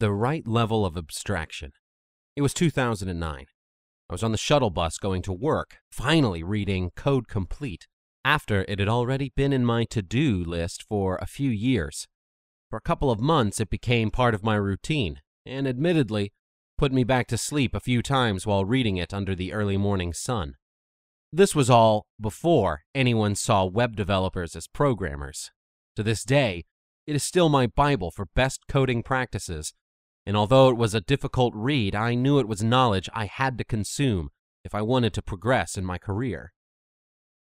The right level of abstraction. It was 2009. I was on the shuttle bus going to work, finally reading Code Complete, after it had already been in my to do list for a few years. For a couple of months, it became part of my routine, and admittedly, put me back to sleep a few times while reading it under the early morning sun. This was all before anyone saw web developers as programmers. To this day, it is still my Bible for best coding practices and although it was a difficult read, I knew it was knowledge I had to consume if I wanted to progress in my career.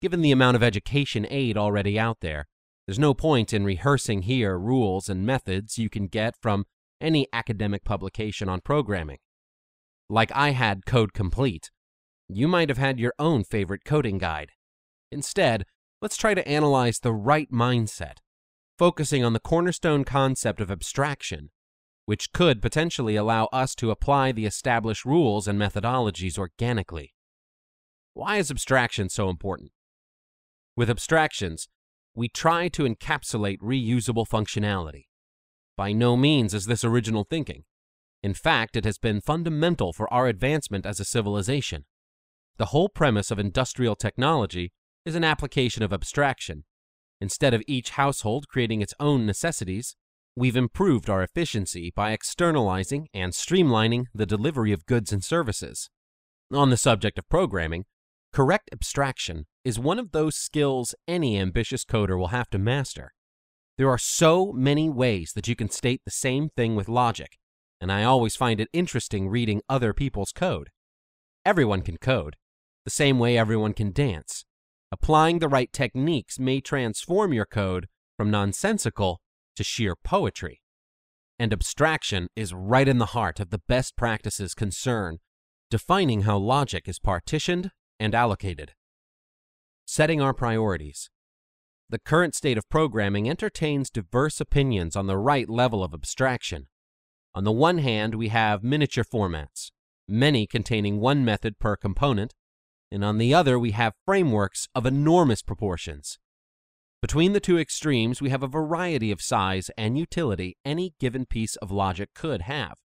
Given the amount of education aid already out there, there's no point in rehearsing here rules and methods you can get from any academic publication on programming. Like I had Code Complete, you might have had your own favorite coding guide. Instead, let's try to analyze the right mindset, focusing on the cornerstone concept of abstraction which could potentially allow us to apply the established rules and methodologies organically. Why is abstraction so important? With abstractions, we try to encapsulate reusable functionality. By no means is this original thinking. In fact, it has been fundamental for our advancement as a civilization. The whole premise of industrial technology is an application of abstraction. Instead of each household creating its own necessities, We've improved our efficiency by externalizing and streamlining the delivery of goods and services. On the subject of programming, correct abstraction is one of those skills any ambitious coder will have to master. There are so many ways that you can state the same thing with logic, and I always find it interesting reading other people's code. Everyone can code, the same way everyone can dance. Applying the right techniques may transform your code from nonsensical to sheer poetry. And abstraction is right in the heart of the best practices concern, defining how logic is partitioned and allocated. Setting our priorities. The current state of programming entertains diverse opinions on the right level of abstraction. On the one hand, we have miniature formats, many containing one method per component, and on the other, we have frameworks of enormous proportions, between the two extremes, we have a variety of size and utility any given piece of logic could have.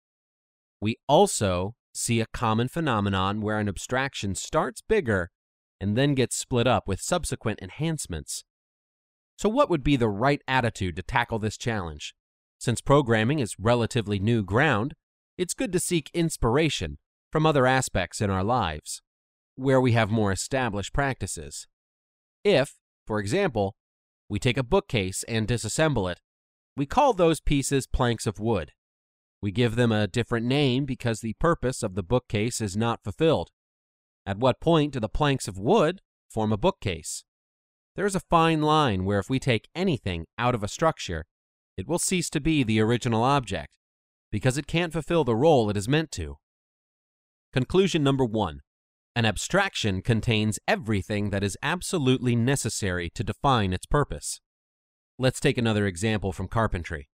We also see a common phenomenon where an abstraction starts bigger and then gets split up with subsequent enhancements. So, what would be the right attitude to tackle this challenge? Since programming is relatively new ground, it's good to seek inspiration from other aspects in our lives, where we have more established practices. If, for example, we take a bookcase and disassemble it. We call those pieces planks of wood. We give them a different name because the purpose of the bookcase is not fulfilled. At what point do the planks of wood form a bookcase? There is a fine line where if we take anything out of a structure, it will cease to be the original object because it can't fulfill the role it is meant to. Conclusion number one an abstraction contains everything that is absolutely necessary to define its purpose. Let's take another example from carpentry.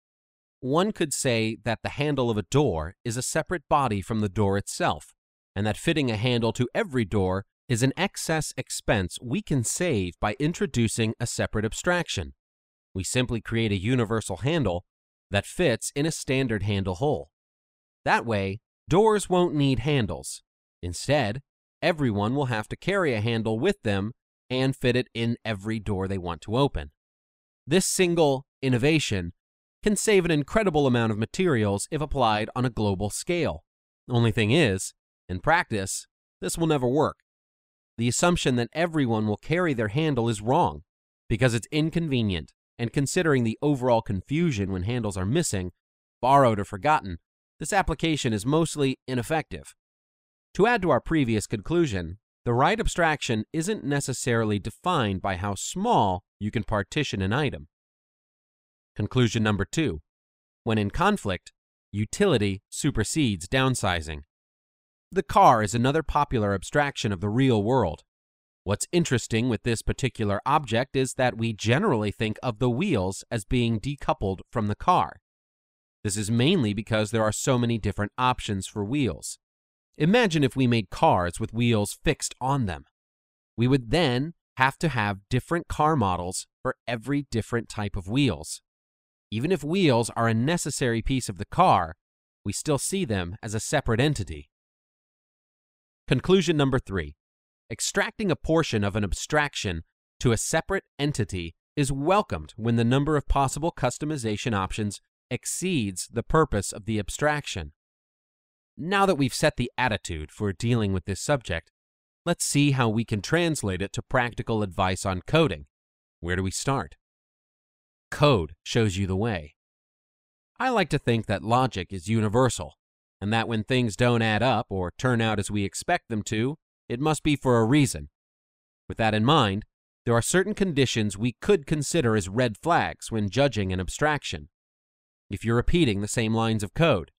One could say that the handle of a door is a separate body from the door itself, and that fitting a handle to every door is an excess expense we can save by introducing a separate abstraction. We simply create a universal handle that fits in a standard handle hole. That way, doors won't need handles. Instead, everyone will have to carry a handle with them and fit it in every door they want to open. This single innovation can save an incredible amount of materials if applied on a global scale. Only thing is, in practice, this will never work. The assumption that everyone will carry their handle is wrong because it's inconvenient, and considering the overall confusion when handles are missing, borrowed, or forgotten, this application is mostly ineffective. To add to our previous conclusion, the right abstraction isn't necessarily defined by how small you can partition an item. Conclusion number two when in conflict, utility supersedes downsizing. The car is another popular abstraction of the real world. What's interesting with this particular object is that we generally think of the wheels as being decoupled from the car. This is mainly because there are so many different options for wheels. Imagine if we made cars with wheels fixed on them. We would then have to have different car models for every different type of wheels. Even if wheels are a necessary piece of the car, we still see them as a separate entity. Conclusion number three extracting a portion of an abstraction to a separate entity is welcomed when the number of possible customization options exceeds the purpose of the abstraction. Now that we've set the attitude for dealing with this subject, let's see how we can translate it to practical advice on coding. Where do we start? Code shows you the way. I like to think that logic is universal, and that when things don't add up or turn out as we expect them to, it must be for a reason. With that in mind, there are certain conditions we could consider as red flags when judging an abstraction. If you're repeating the same lines of code,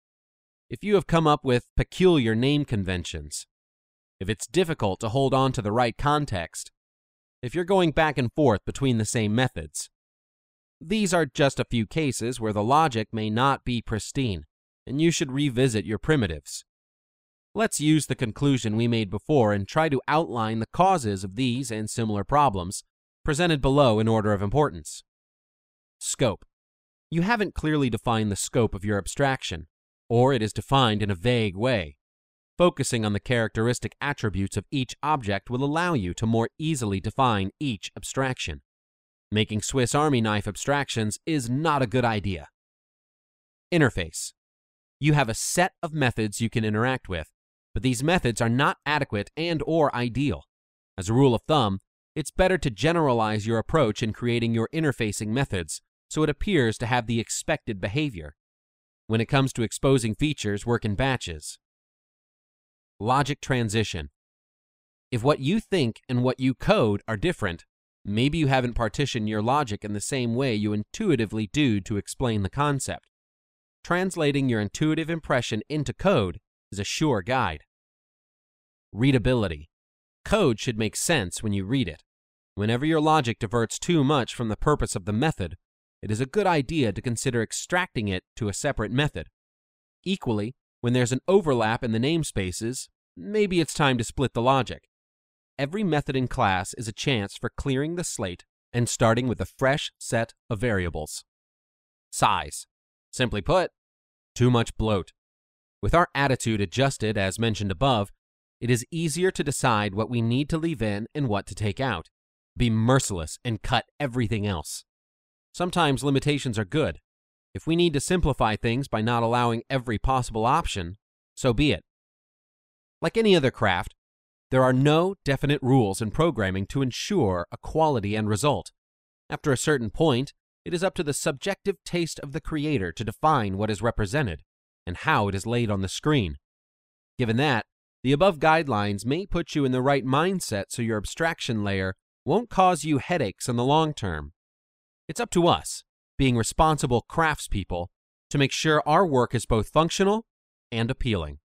if you have come up with peculiar name conventions, if it's difficult to hold on to the right context, if you're going back and forth between the same methods. These are just a few cases where the logic may not be pristine, and you should revisit your primitives. Let's use the conclusion we made before and try to outline the causes of these and similar problems, presented below in order of importance. Scope. You haven't clearly defined the scope of your abstraction, or it is defined in a vague way. Focusing on the characteristic attributes of each object will allow you to more easily define each abstraction. Making Swiss Army knife abstractions is not a good idea. Interface. You have a set of methods you can interact with, but these methods are not adequate and or ideal. As a rule of thumb, it's better to generalize your approach in creating your interfacing methods so it appears to have the expected behavior. When it comes to exposing features, work in batches. Logic transition. If what you think and what you code are different, maybe you haven't partitioned your logic in the same way you intuitively do to explain the concept. Translating your intuitive impression into code is a sure guide. Readability. Code should make sense when you read it. Whenever your logic diverts too much from the purpose of the method, it is a good idea to consider extracting it to a separate method. Equally, when there's an overlap in the namespaces, maybe it's time to split the logic. Every method in class is a chance for clearing the slate and starting with a fresh set of variables. Size. Simply put, too much bloat. With our attitude adjusted as mentioned above, it is easier to decide what we need to leave in and what to take out. Be merciless and cut everything else. Sometimes limitations are good. If we need to simplify things by not allowing every possible option, so be it. Like any other craft, there are no definite rules in programming to ensure a quality end result. After a certain point, it is up to the subjective taste of the creator to define what is represented and how it is laid on the screen. Given that, the above guidelines may put you in the right mindset so your abstraction layer won't cause you headaches in the long term. It's up to us, being responsible craftspeople, to make sure our work is both functional and appealing.